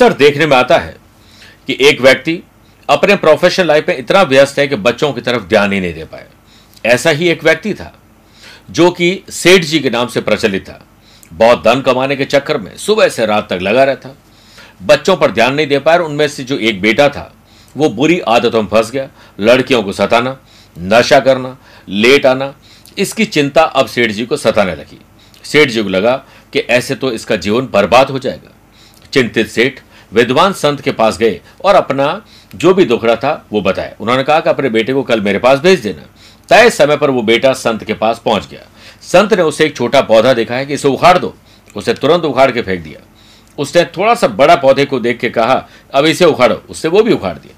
अक्सर देखने में आता है कि एक व्यक्ति अपने प्रोफेशनल लाइफ में इतना व्यस्त है कि बच्चों की तरफ़ ध्यान ही नहीं दे पाए ऐसा ही एक व्यक्ति था, जो कि सेठ जी के नाम से प्रचलित था। बहुत धन कमाने के चक्कर में सुबह से रात तक लगा रहता। बच्चों पर ध्यान नहीं दे पाया और उनमें से जो एक बेटा था, वो बुरी आदतों में फंस गया। लड़कियों को सताना, नशा करना, लेट आना, इसकी चिंता अब सेठ जी को सताने लगी। सेठ जी को लगा कि ऐसे तो इसका जीवन बर्बाद हो जाएगा। चिंतित सेठ विद्वान संत के पास गए और अपना जो भी दुखड़ा था वो बताया। उन्होंने कहा कि अपने बेटे को कल मेरे पास भेज देना। तय समय पर वो बेटा संत के पास पहुँच गया। संत ने उसे एक छोटा पौधा देखा है कि इसे उखाड़ दो। उसे तुरंत उखाड़ के फेंक दिया। उसने थोड़ा सा बड़ा पौधे को देख के कहा, अब इसे उखाड़ो। उससे वो भी उखाड़ दिया।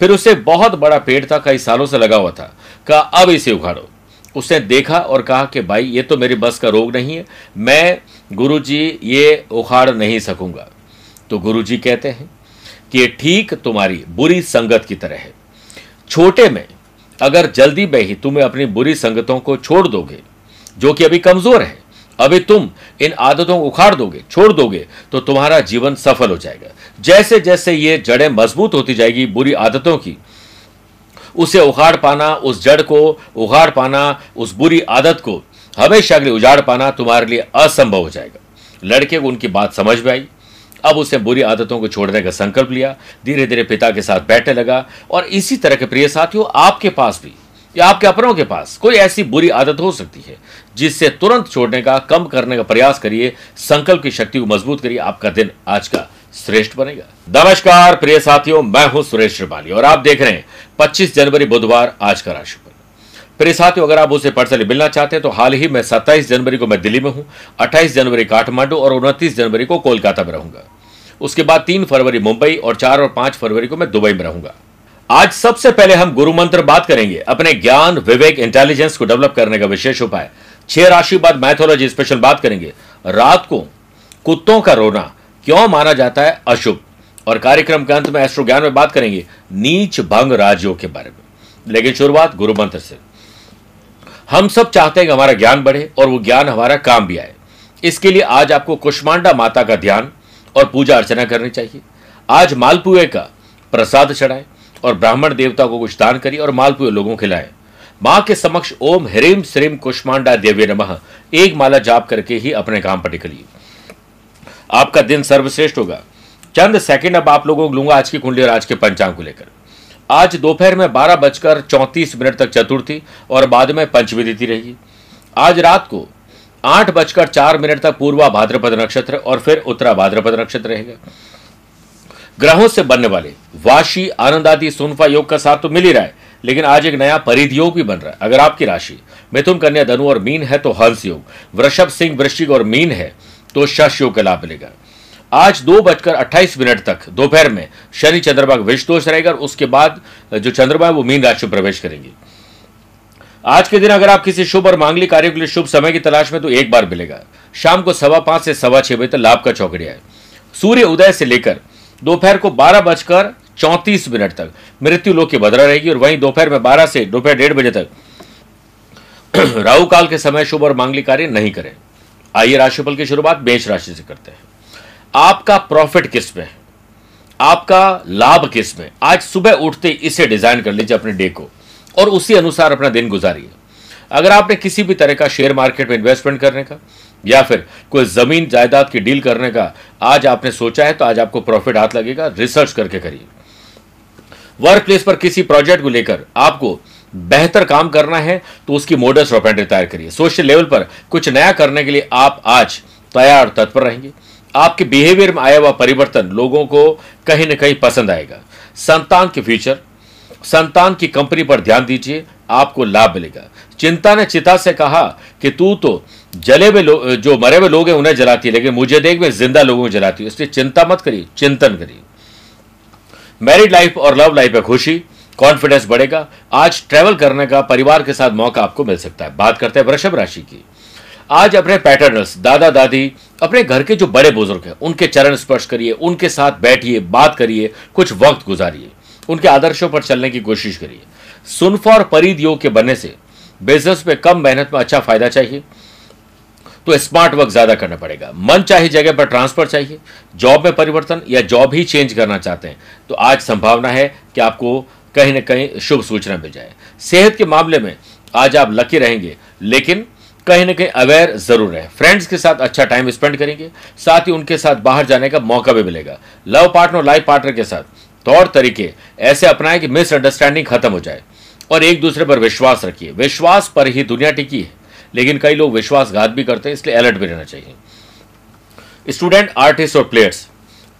फिर उसे बहुत बड़ा पेड़ था, कई सालों से लगा हुआ था। कहा, अब इसे उखाड़ो। उसने देखा और कहा कि, भाई, ये तो मेरी बस का रोग नहीं है। मैं गुरुजी ये उखाड़ नहीं सकूँगा। तो गुरुजी कहते हैं कि ये ठीक तुम्हारी बुरी संगत की तरह है। छोटे में अगर जल्दी में ही तुम्हें अपनी बुरी संगतों को छोड़ दोगे, जो कि अभी कमज़ोर है, अभी तुम इन आदतों को उखाड़ दोगे, छोड़ दोगे तो तुम्हारा जीवन सफल हो जाएगा। जैसे जैसे ये जड़ें मज़बूत होती जाएगी बुरी आदतों की, उसे उखाड़ पाना, उस जड़ को उखाड़ पाना, उस बुरी आदत को हमेशा के लिए उजाड़ पाना तुम्हारे लिए असंभव हो जाएगा। लड़के को उनकी बात समझ में आई अब उसने बुरी आदतों को छोड़ने का संकल्प लिया धीरे धीरे पिता के साथ बैठने लगा और इसी तरह के प्रिय साथियों, आपके पास भी, या आपके अपनों के पास कोई ऐसी बुरी आदत हो सकती है, जिससे तुरंत छोड़ने का, कम करने का प्रयास करिए, संकल्प की शक्ति को मज़बूत करिए, आपका दिन आज का श्रेष्ठ बनेगा। नमस्कार, प्रिय साथियों, मैं हूँ सुरेश श्रिपाली और आप देख रहे हैं 25 जनवरी बुधवार आज का राशिफल। प्रिय साथियों, अगर आप उसे पर्सनली मिलना चाहते हैं तो हाल ही में 27 जनवरी को मैं दिल्ली में हूँ 28 जनवरी काठमांडू और 29 जनवरी को कोलकाता में रहूँगा। उसके बाद तीन फरवरी मुंबई और चार और पाँच फरवरी को मैं दुबई में रहूँगा। आज सबसे पहले हम गुरु मंत्र बात करेंगे, अपने ज्ञान, विवेक इंटेलिजेंस को डेवलप करने का विशेष उपाय। छह राशि बाद मैथोलॉजी स्पेशल बात करेंगे। रात को कुत्तों का रोना क्यों माना जाता है अशुभ? और कार्यक्रम के अंत में एस्ट्रो ज्ञान में बात करेंगे, नीच भंग राजयोग के बारे में। लेकिन शुरुआत गुरु मंत्र से। हम सब चाहते हैं कि हमारा ज्ञान बढ़े और वो ज्ञान हमारा काम भी आए। इसके लिए आज आपको कुष्मांडा माता का ध्यान और पूजा अर्चना करनी चाहिए। आज मालपुए का प्रसाद चढ़ाएँ और ब्राह्मण देवता को कुछ दान करिए और मालपुए लोगों खिलाएँ माँ के समक्ष ओम ह्रीम श्रीम कुष्मांडा देव्य नमः। एक माला जाप करके ही अपने काम पर निकलिए। आपका दिन सर्वश्रेष्ठ होगा। चंद सेकंड अब आप लोगों को लूँगा आज की कुंडली और आज के पंचांग को लेकर। आज दोपहर में बारह बजकर चौंतीस मिनट तक चतुर्थी और बाद में पंचमी तिथि रहेगी आज रात को आठ बजकर चार मिनट तक पूर्वा भाद्रपद नक्षत्र और फिर उत्तरा भाद्रपद नक्षत्र रहेगा। ग्रहों से बनने वाले वाशी, आनंदादि, सुनफा योग का साथ तो मिल ही रहा है, लेकिन आज एक नया परिध योग भी बन रहा है। अगर आपकी राशि मिथुन, कन्या, धनु और मीन है तो हंस योग, वृषभ, सिंह, वृश्चिक और मीन है तो शश योग का लाभ मिलेगा। आज दो बजकर अट्ठाईस मिनट तक दोपहर में शनि, चंद्रमा विष दोष रहेगा और उसके बाद जो चंद्रमा है वो मीन राशि में प्रवेश करेंगे। आज के दिन अगर आप किसी शुभ और मांगलिक कार्यों के लिए शुभ समय की तलाश में तो एक बार मिलेगा। शाम को सवा पाँच से सवा छह बजे तक लाभ का चौकड़िया है। सूर्य उदय से लेकर दोपहर को बारह बजकर चौंतीस मिनट तक मृत्यु लोक की बदरा रहेगी और वहीं दोपहर में बारह से दोपहर डेढ़ बजे तक राहु काल के समय शुभ और मांगलिक कार्य नहीं करें। आइए राशिफल की शुरुआत मेष राशि से करते हैं। आपका प्रॉफिट किसमें है? आपका लाभ किसमें आज सुबह उठते इसे डिज़ाइन कर लीजिए अपने डे को। और उसी अनुसार अपना दिन गुजारिए। अगर आपने किसी भी तरह का शेयर मार्केट में इन्वेस्टमेंट करने का, या फिर कोई ज़मीन जायदाद की डील करने का आज आपने सोचा है तो आज आपको प्रॉफिट हाथ लगेगा रिसर्च करके करिए। वर्क प्लेस पर किसी प्रोजेक्ट को लेकर आपको बेहतर काम करना है तो उसकी मोडस ऑपेंड्री तैयार करिए। सोशल लेवल पर कुछ नया करने के लिए आप आज तैयार तत्पर रहेंगे। आपके बिहेवियर में आया हुआ परिवर्तन लोगों को कहीं ना कहीं पसंद आएगा। संतान के फ्यूचर संतान की कंपनी पर ध्यान दीजिए, आपको लाभ मिलेगा। चिंता ने चिता से कहा कि तू तो जले हुए जो मरे हुए लोग हैं, उन्हें जलाती है, लेकिन मुझे देख, मैं ज़िंदा लोगों को जलाती हूँ। इसलिए चिंता मत करिए, चिंतन करिए। मैरिड लाइफ और लव लाइफ में खुशी कॉन्फिडेंस बढ़ेगा। आज ट्रेवल करने का, परिवार के साथ मौका आपको मिल सकता है। बात करते हैं वृषभ राशि की। आज अपने पैटर्नर्स दादा, दादी, अपने घर के जो बड़े बुज़ुर्ग हैं, उनके चरण स्पर्श करिए, उनके साथ बैठिए, बात करिए, कुछ वक्त गुजारिए। उनके आदर्शों पर चलने की कोशिश करिए। सुनफा और परिद योग के बनने से बिज़नेस में कम मेहनत में अच्छा फ़ायदा चाहिए। तो स्मार्ट वर्क ज़्यादा करना पड़ेगा। मन चाहे जगह पर ट्रांसफ़र चाहिए। जॉब में परिवर्तन या जॉब ही चेंज करना चाहते हैं तो आज संभावना है कि आपको कहीं ना कहीं शुभ सूचना मिल जाए। सेहत के मामले में आज आप लकी रहेंगे, लेकिन कहीं ना कहीं अवेयर ज़रूर है फ्रेंड्स के साथ अच्छा टाइम स्पेंड करेंगे। साथ ही उनके साथ बाहर जाने का मौका भी मिलेगा। लव पार्टनर लाइफ पार्टनर के साथ तौर तरीके ऐसे अपनाएँ कि मिसअंडरस्टैंडिंग खत्म हो जाए। और एक दूसरे पर विश्वास रखिए। विश्वास पर ही दुनिया टिकी है। लेकिन कई लोग विश्वासघात भी करते हैं, इसलिए अलर्ट भी रहना चाहिए। स्टूडेंट आर्टिस्ट और प्लेयर्स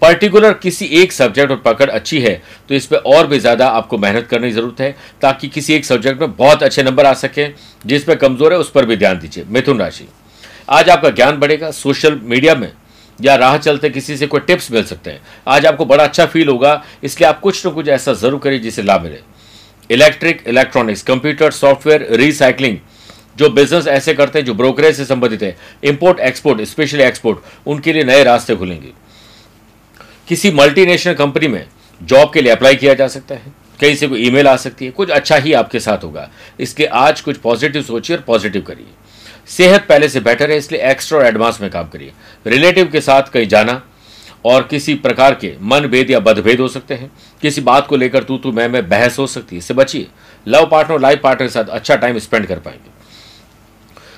पर्टिकुलर किसी एक सब्जेक्ट और पकड़ अच्छी है तो इस पर और भी ज़्यादा आपको मेहनत करने की ज़रूरत है, ताकि किसी एक सब्जेक्ट में बहुत अच्छे नंबर आ सके, जिस पर कमज़ोर है उस पर भी ध्यान दीजिए। मिथुन राशि, आज आपका ज्ञान बढ़ेगा। सोशल मीडिया में या राह चलते किसी से कोई टिप्स मिल सकते हैं। आज आपको बड़ा अच्छा फील होगा इसलिए आप कुछ ना कुछ ऐसा ज़रूर करिए जिससे लाभ मिले। Electric, electronics, computer, software, recycling, जो बिज़नेस ऐसे करते हैं, जो ब्रोकरेज से संबंधित है, इंपोर्ट, एक्सपोर्ट, स्पेशली एक्सपोर्ट, उनके लिए नए रास्ते खुलेंगे। किसी मल्टीनेशनल कंपनी में जॉब के लिए अप्लाई किया जा सकता है। कहीं से कोई ईमेल आ सकती है। कुछ अच्छा ही आपके साथ होगा। इसलिए आज कुछ पॉजिटिव सोचिए और पॉजिटिव करिए। सेहत पहले से बेटर है, इसलिए एक्स्ट्रा और एडवांस में काम करिए। रिलेटिव के साथ कहीं जाना और किसी प्रकार के मन भेद या बदभेद हो सकते हैं। किसी बात को लेकर तू तू मैं मैं बहस हो सकती है, इससे बचिए। लव पार्टनर लाइफ पार्टनर के साथ अच्छा टाइम स्पेंड कर पाएँगे।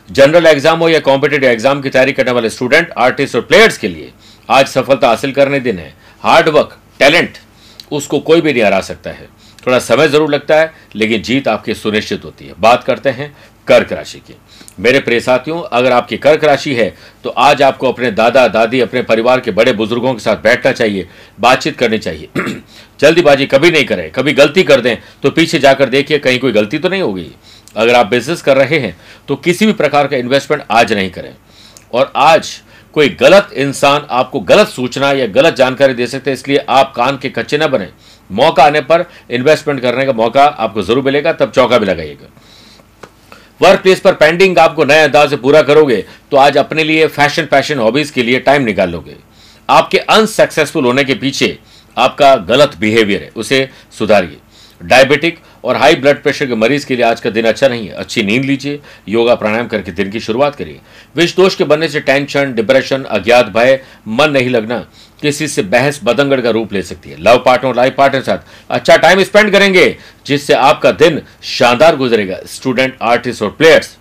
जनरल एग्ज़ाम हो या कॉम्पिटेटिव एग्ज़ाम की तैयारी करने वाले स्टूडेंट आर्टिस्ट और प्लेयर्स के लिए आज सफलता हासिल करने दिन है। हार्डवर्क टैलेंट उसको कोई भी नहीं हरा सकता है। थोड़ा समय ज़रूर लगता है, लेकिन जीत आपकी सुनिश्चित होती है। बात करते हैं कर्क राशि की। मेरे प्रिय साथियों, अगर आपकी कर्क राशि है तो आज आपको अपने दादा, दादी, अपने परिवार के बड़े बुज़ुर्गों के साथ बैठना चाहिए, बातचीत करनी चाहिए। जल्दीबाजी कभी नहीं करें, कभी गलती कर दें तो पीछे जाकर देखिए, कहीं कोई गलती तो नहीं होगी। अगर आप बिज़नेस कर रहे हैं तो किसी भी प्रकार का इन्वेस्टमेंट आज नहीं करें। और आज कोई गलत इंसान आपको गलत सूचना या गलत जानकारी दे सकते हैं, इसलिए आप कान के कच्चे न बने। मौका आने पर इन्वेस्टमेंट करने का मौका आपको ज़रूर मिलेगा, तब चौका भी लगाइएगा। वर्क प्लेस पर पेंडिंग आपको नए अंदाज से पूरा करोगे तो आज अपने लिए फ़ैशन पैशन हॉबीज के लिए टाइम निकालोगे। आपके अनसक्सेसफुल होने के पीछे आपका गलत बिहेवियर है, उसे सुधारिए। डायबिटिक और हाई ब्लड प्रेशर के मरीज़ के लिए आज का दिन अच्छा नहीं है। अच्छी नींद लीजिए, योगा प्राणायाम करके दिन की शुरुआत करिए। विष दोष के बनने से टेंशन डिप्रेशन अज्ञात भय, मन नहीं लगना, किसी से बहस, बदंगड़ का रूप ले सकती है। लव पार्टनर लाइफ पार्टनर साथ अच्छा टाइम स्पेंड करेंगे, जिससे आपका दिन शानदार गुजरेगा। स्टूडेंट आर्टिस्ट और प्लेयर्स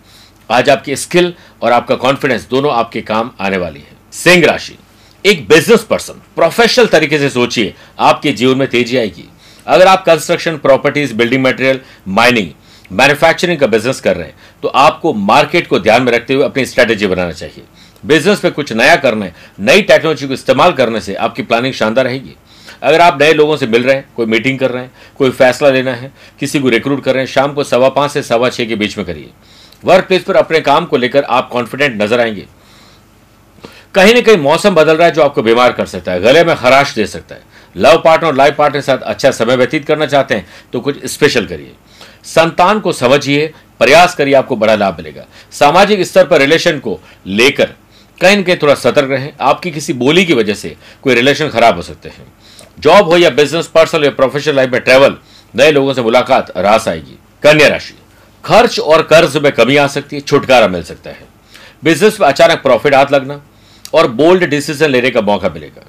आज आपकी स्किल और आपका कॉन्फिडेंस दोनों आपके काम आने वाली है। सिंह राशि, एक बिज़नेस पर्सन प्रोफेशनल तरीके से सोचिए, आपके जीवन में तेज़ी आएगी। अगर आप construction properties building material mining manufacturing का बिज़नेस कर रहे हैं तो आपको मार्केट को ध्यान में रखते हुए अपनी स्ट्रेटेजी बनाना चाहिए। बिज़नेस में कुछ नया करना, नई टेक्नोलॉजी को इस्तेमाल करने से आपकी प्लानिंग शानदार रहेगी। अगर आप नए लोगों से मिल रहे हैं, कोई मीटिंग कर रहे हैं, कोई फैसला लेना है, किसी को रिक्रूट कर रहे हैं, शाम को सवा पाँच से सवा छह के बीच में करिए। वर्क प्लेस पर अपने काम को लेकर आप कॉन्फिडेंट नज़र आएँगे। कहीं ना कहीं मौसम बदल रहा है जो आपको बीमार कर सकता है, गले में खराश दे सकता है। लव पार्टनर और लाइफ पार्टनर के साथ अच्छा समय व्यतीत करना चाहते हैं तो कुछ स्पेशल करिए। संतान को समझिए, प्रयास करिए, आपको बड़ा लाभ मिलेगा। सामाजिक स्तर पर रिलेशन को लेकर कहीं न कहीं थोड़ा सतर्क रहें। आपकी किसी बोली की वजह से कोई रिलेशन खराब हो सकते हैं। जॉब हो या बिज़नेस पर्सनल या प्रोफेशनल लाइफ में ट्रेवल नए लोगों से मुलाकात रास आएगी। कन्या राशि। खर्च और कर्ज में कमी आ सकती है, छुटकारा मिल सकता है। बिज़नेस में अचानक प्रॉफिट हाथ लगना और बोल्ड डिसीज़न लेने का मौका मिलेगा।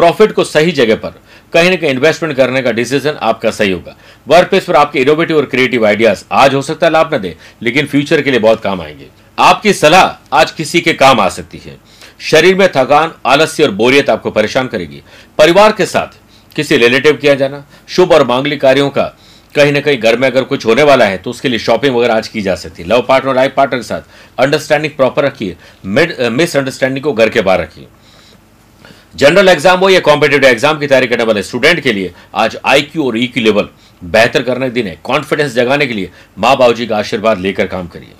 प्रॉफिट को सही जगह पर कहीं ना कहीं इन्वेस्टमेंट करने का डिसीज़न आपका सही होगा। वर्क प्लेस पर आपके इनोवेटिव और क्रिएटिव आइडियाज़ आज हो सकता है लाभ न दे, लेकिन फ्यूचर के लिए बहुत काम आएँगे। आपकी सलाह आज किसी के काम आ सकती है। शरीर में थकान, आलस्य और बोरियत आपको परेशान करेगी। परिवार के साथ किसी रिलेटिव किया जाना, शुभ और मांगलिक कार्यों का कहीं ना कहीं घर में अगर कुछ होने वाला है तो उसके लिए शॉपिंग वगैरह आज की जा सकती है। लव पार्टनर लाइफ पार्टनर के साथ अंडरस्टैंडिंग प्रॉपर रखिए। मिसअंडरस्टैंडिंग को घर के बाहर रखिए। जनरल एग्ज़ाम हो या कॉम्पिटेटिव एग्ज़ाम की तैयारी करने वाले स्टूडेंट के लिए आज आईक्यू और ईक्यू लेवल बेहतर करने के दिन है कॉन्फिडेंस जगाने के लिए माँ बाबू जी का आशीर्वाद लेकर काम करिए।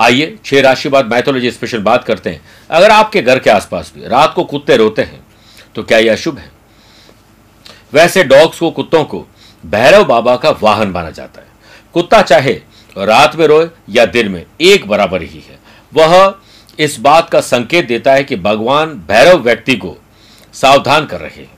आइए, छह राशि बाद मैथोलॉजी स्पेशल बात करते हैं। अगर आपके घर के आसपास भी रात को कुत्ते रोते हैं तो क्या यह अशुभ है? वैसे डॉग्स को, कुत्तों को भैरव बाबा का वाहन माना जाता है। कुत्ता चाहे रात में रोए या दिन में, एक बराबर ही है। वह इस बात का संकेत देता है कि भगवान भैरव व्यक्ति को सावधान कर रहे हैं।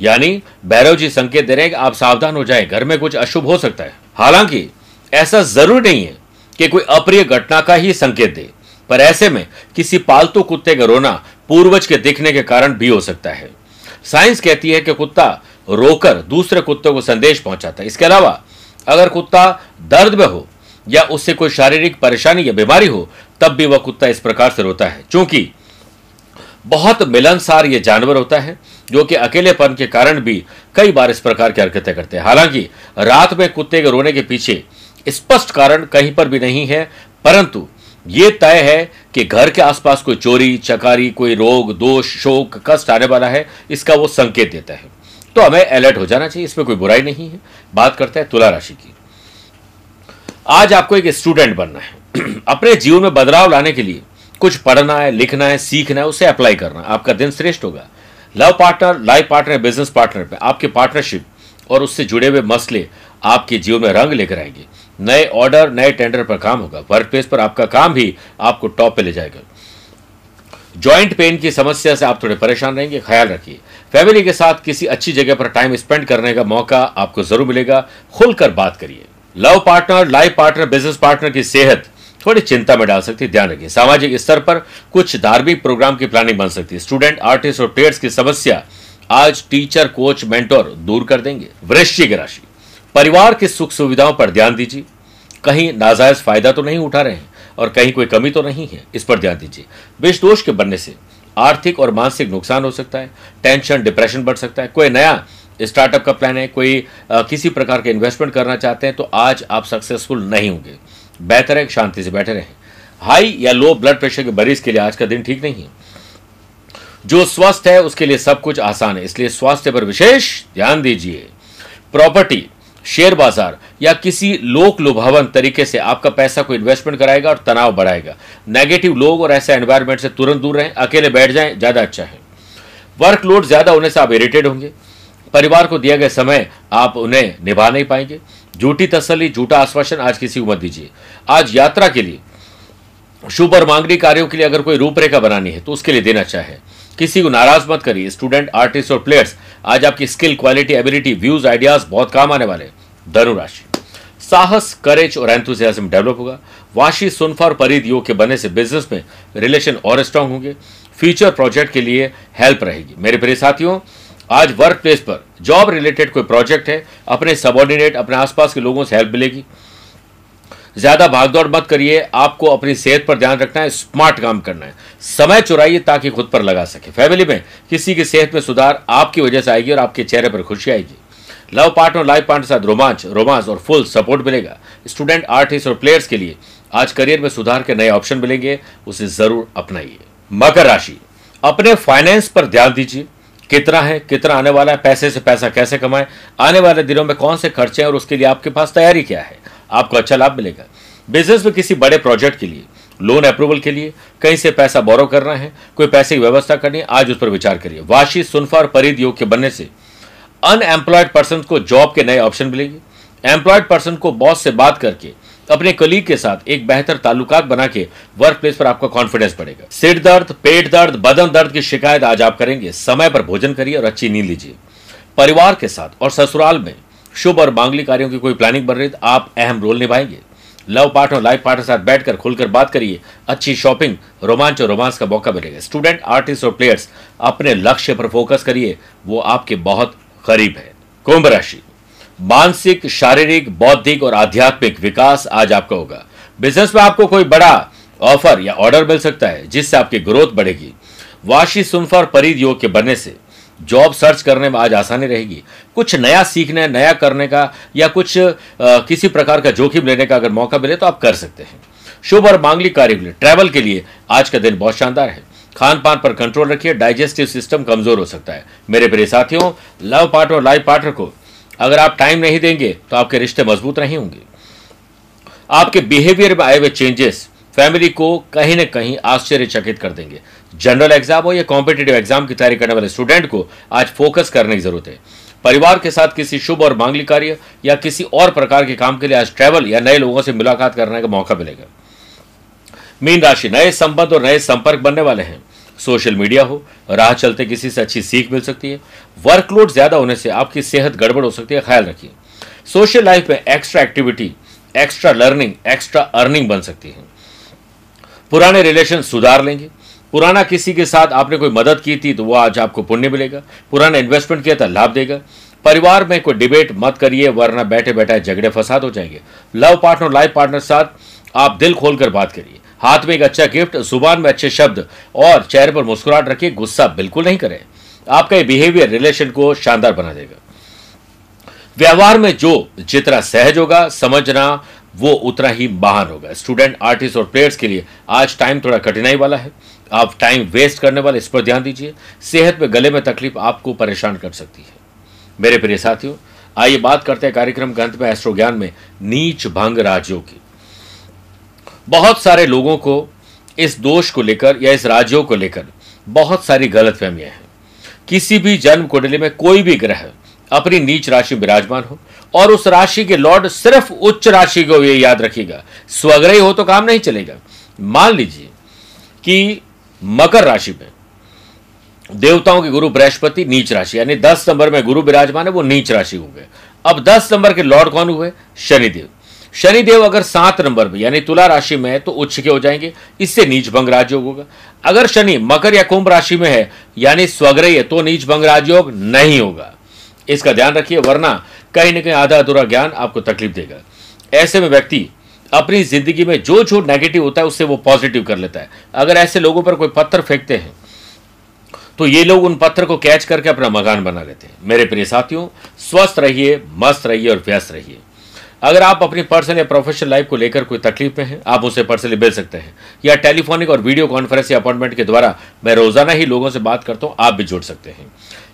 यानी, भैरव जी संकेत दे रहे हैं कि आप सावधान हो जाएँ, घर में कुछ अशुभ हो सकता है। हालाँकि, ऐसा ज़रूर नहीं है कि कोई अप्रिय घटना का ही संकेत दे, पर ऐसे में किसी पालतू कुत्ते का रोना पूर्वज के दिखने के कारण भी हो सकता है। साइंस कहती है कि कुत्ता रोकर दूसरे कुत्ते को संदेश पहुंचाता है। इसके अलावा, अगर कुत्ता दर्द में हो या उससे कोई शारीरिक परेशानी या बीमारी हो, तब भी वह कुत्ता इस प्रकार से रोता है। क्योंकि बहुत मिलनसार ये जानवर होता है, जो कि अकेलेपन के कारण भी कई बार इस प्रकार की हरकतें करते हैं। हालाँकि, रात में कुत्ते के रोने के पीछे स्पष्ट कारण कहीं पर भी नहीं है, परंतु ये तय है कि घर के आसपास कोई चोरी, चकारी, कोई रोग, दोष, शोक, कष्ट आने वाला है, इसका वो संकेत देता है। तो हमें अलर्ट हो जाना चाहिए, इसमें कोई बुराई नहीं है। बात करते हैं तुला राशि की। आज आपको एक स्टूडेंट बनना है। अपने जीवन में बदलाव लाने के लिए कुछ पढ़ना है, लिखना है, सीखना है, उसे अप्लाई करना आपका दिन श्रेष्ठ होगा। Love partner life partner business partner पे आपके पार्टनरशिप और उससे जुड़े हुए मसले आपके जीवन में रंग लेकर आएँगे। नए ऑर्डर नए टेंडर पर काम होगा। वर्क प्लेस पर आपका काम भी आपको टॉप पे ले जाएगा। जॉइंट पेन की समस्या से आप थोड़े परेशान रहेंगे, ख्याल रखिए। फैमिली के साथ किसी अच्छी जगह पर टाइम स्पेंड करने का मौका आपको ज़रूर मिलेगा। खुलकर बात करिए। Love partner life partner business partner की सेहत थोड़ी चिंता में डाल सकती है ध्यान रखिए। सामाजिक स्तर पर कुछ धार्मिक प्रोग्राम की प्लानिंग बन सकती है। स्टूडेंट आर्टिस्ट और प्लेयर्स की समस्या आज टीचर कोच मेंटोर दूर कर देंगे। वृश्चिक राशि। परिवार की सुख सुविधाओं पर ध्यान दीजिए। कहीं नाजायज फ़ायदा तो नहीं उठा रहे हैं और कहीं कोई कमी तो नहीं है इस पर ध्यान दीजिए। विष दोष के बनने से आर्थिक और मानसिक नुकसान हो सकता है टेंशन डिप्रेशन बढ़ सकता है। कोई नया स्टार्टअप का प्लान है कोई आ, किसी प्रकार के इन्वेस्टमेंट करना चाहते हैं तो आज आप सक्सेसफुल नहीं होंगे। बेहतर है, शांति से बैठे रहें। हाई या लो ब्लड प्रेशर के मरीज़ के लिए आज का दिन ठीक नहीं है। जो स्वस्थ है, उसके लिए सब कुछ आसान है। इसलिए स्वास्थ्य पर विशेष ध्यान दीजिए। प्रॉपर्टी, शेयर बाज़ार या किसी लोक लुभावन तरीके से आपका पैसा को इन्वेस्टमेंट कराएगा और तनाव बढ़ाएगा। नेगेटिव लोग और ऐसे एनवायरमेंट से तुरंत दूर रहें। अकेले बैठ जाएँ, ज़्यादा अच्छा है। वर्कलोड ज़्यादा होने से आप इरिटेट होंगे। परिवार को दिया गया समय आप उन्हें निभा नहीं पाएँगे। झूठी तसली झूठा आश्वासन आज किसी को मत दीजिए। आज यात्रा के लिए, शुभ और मांगनी कार्यों के लिए अगर कोई रूपरेखा बनानी है तो उसके लिए देना चाहे। किसी को नाराज़ मत करिए, स्टूडेंट, आर्टिस्ट और प्लेयर्स, आज आपकी skill, quality, ability, views, ideas बहुत काम आने वाले धनुराशि साहस करेज और एंथुजियाज्म डेवलप होगा। वाशी, सुनफा और परिध योग के बनने से बिज़नेस में रिलेशन और स्ट्रांग होंगे। फ्यूचर प्रोजेक्ट के लिए हेल्प रहेगी। मेरे प्रिय साथियों आज वर्क प्लेस पर जॉब रिलेटेड कोई प्रोजेक्ट है, अपने सबॉर्डिनेट अपने आसपास के लोगों से हेल्प मिलेगी। ज़्यादा भागदौड़ मत करिए, आपको अपनी सेहत पर ध्यान रखना है स्मार्ट काम करना है। समय चुराइए ताकि खुद पर लगा सके। फैमिली में किसी की सेहत में सुधार आपकी वजह से आएगी और आपके चेहरे पर खुशी आएगी। लव पार्टनर लाइफ पार्टनर साथ रोमांच, रोमांस और फुल सपोर्ट मिलेगा। स्टूडेंट आर्टिस्ट और प्लेयर्स के लिए आज करियर में सुधार के नए ऑप्शन मिलेंगे, उसे ज़रूर अपनाइए। मकर राशि, अपने फाइनेंस पर ध्यान दीजिए। कितना है, कितना आने वाला है, पैसे से पैसा कैसे कमाए, आने वाले दिनों में कौन से खर्चे हैं और उसके लिए आपके पास तैयारी क्या है, आपको अच्छा लाभ मिलेगा। बिज़नेस में किसी बड़े प्रोजेक्ट के लिए लोन अप्रूवल के लिए, कहीं से पैसा बोरो करना है, कोई पैसे की व्यवस्था करनी है, आज उस पर विचार करिए। वाशी, सुनफा और परिध योग के बनने से अनएम्प्लॉयड पर्सन को जॉब के नए ऑप्शन मिलेंगे। एम्प्लॉयड पर्सन को बॉस से बात करके अपने कलीग के साथ एक बेहतर ताल्लुकात बना के वर्क प्लेस पर आपका कॉन्फिडेंस बढ़ेगा। सिर दर्द, पेट दर्द, बदन दर्द की शिकायत आज आप करेंगे। समय पर भोजन करिए और अच्छी नींद लीजिए। परिवार के साथ और ससुराल में शुभ और मांगलिक कार्यों की कोई प्लानिंग बन रही तो आप अहम रोल निभाएँगे। लव पार्टनर लाइफ पार्टनर साथ बैठकर खुलकर बात करिए। अच्छी शॉपिंग रोमांच और रोमांस का मौका मिलेगा। स्टूडेंट आर्टिस्ट और प्लेयर्स अपने लक्ष्य पर फोकस करिए। वो आपके बहुत करीब है। कुंभ राशि। मानसिक शारीरिक बौद्धिक और आध्यात्मिक विकास आज आपका होगा। बिज़नेस में आपको कोई बड़ा ऑफ़र या ऑर्डर मिल सकता है जिससे आपकी ग्रोथ बढ़ेगी। वाशी सुनफर परिध योग के बनने से जॉब सर्च करने में आज आसानी रहेगी। कुछ नया सीखने नया करने का या कुछ आ, किसी प्रकार का जोखिम लेने का अगर मौका मिले तो आप कर सकते हैं। शुभ और मांगलिक कार्य के लिए ट्रैवल के लिए आज का दिन बहुत शानदार है। खान पान पर कंट्रोल रखिए डाइजेस्टिव सिस्टम कमज़ोर हो सकता है। मेरे प्रिय साथियों लव पार्टनर और लाइफ पार्टनर को अगर आप टाइम नहीं देंगे तो आपके रिश्ते मज़बूत नहीं होंगे। आपके बिहेवियर में आए हुए चेंजेस फैमिली को कहीं ना कहीं आश्चर्यचकित कर देंगे। जनरल एग्ज़ाम हो या कॉम्पिटेटिव एग्ज़ाम की तैयारी करने वाले स्टूडेंट को आज फोकस करने की ज़रूरत है। परिवार के साथ किसी शुभ और मांगलिक कार्य या किसी और प्रकार के काम के लिए आज ट्रैवल या नए लोगों से मुलाकात करने का मौका मिलेगा। मीन राशि नए संबंध और नए संपर्क बनने वाले हैं। सोशल मीडिया हो, राह चलते किसी से अच्छी सीख मिल सकती है। वर्कलोड ज़्यादा होने से आपकी सेहत गड़बड़ हो सकती है, ख्याल रखिए। सोशल लाइफ में extra activity, extra learning, extra earning बन सकती है। पुराने रिलेशन सुधार लेंगे। पुराना किसी के साथ आपने कोई मदद की थी तो वो आज आपको पुण्य मिलेगा। पुराना इन्वेस्टमेंट किया था लाभ देगा। परिवार में कोई डिबेट मत करिए, वरना बैठे बैठे झगड़े फसाद हो जाएँगे। लव पार्टनर लाइफ पार्टनर साथ आप दिल खोलकर बात करिए। हाथ में एक अच्छा गिफ्ट, ज़ुबान में अच्छे शब्द और चेहरे पर मुस्कुराहट रखिए गुस्सा बिल्कुल नहीं करें। आपका ये बिहेवियर रिलेशन को शानदार बना देगा। व्यवहार में जो जितना सहज होगा, समझना वो उतना ही महान होगा। स्टूडेंट आर्टिस्ट और प्लेयर्स के लिए आज टाइम थोड़ा कठिनाई वाला है। आप टाइम वेस्ट करने वाले, इस पर ध्यान दीजिए। सेहत में गले में तकलीफ़ आपको परेशान कर सकती है। मेरे प्रिय साथियों, आइए बात करते हैं कार्यक्रम के अंत में एस्ट्रो ज्ञान में नीच भंग राज्यों की। बहुत सारे लोगों को इस दोष को लेकर या इस राज्यों को लेकर बहुत सारी गलत गलतफहमियाँ हैं। किसी भी जन्म कुंडली में कोई भी ग्रह अपनी नीच राशि विराजमान हो और उस राशि के लॉर्ड सिर्फ़ उच्च राशि को ये याद रखिएगा स्वग्रही हो तो काम नहीं चलेगा। मान लीजिए कि मकर राशि में देवताओं के गुरु बृहस्पति नीच राशि, यानी दस नंबर में गुरु विराजमान है, वो नीच राशि हो गए अब दस नंबर के लॉर्ड कौन हुए? शनिदेव। शनिदेव अगर सात नंबर में, यानी तुला राशि में है तो उच्च के हो जाएँगे। इससे नीच भंग राजयोग होगा। अगर शनि मकर या कुंभ राशि में है, यानी स्वग्रही है तो नीच भंग राजयोग नहीं होगा। इसका ध्यान रखिए, वरना कहीं ना कहीं आधा अधूरा ज्ञान आपको तकलीफ़ देगा। ऐसे में व्यक्ति अपनी ज़िंदगी में जो जो नेगेटिव होता है, उससे वो पॉजिटिव कर लेता है। अगर ऐसे लोगों पर कोई पत्थर फेंकते हैं तो ये लोग उन पत्थर को कैच करके अपना मकान बना लेते हैं। मेरे प्रिय साथियों, स्वस्थ रहिए, मस्त रहिए और व्यस्त रहिए। अगर आप अपनी पर्सनल या प्रोफेशनल लाइफ को लेकर कोई तकलीफ़ में हैं, आप उसे पर्सनली मिल सकते हैं। या टेलीफोनिक और वीडियो कॉन्फ्रेंस या अपॉइंटमेंट के द्वारा मैं रोज़ाना ही लोगों से बात करता हूँ, आप भी जुड़ सकते हैं।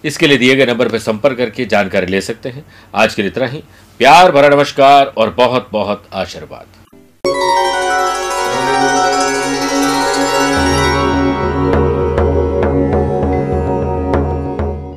इसके लिए दिए गए नंबर पर संपर्क करके जानकारी ले सकते हैं। आज के लिए इतना ही। प्यार, भरा नमस्कार और बहुत बहुत आशीर्वाद।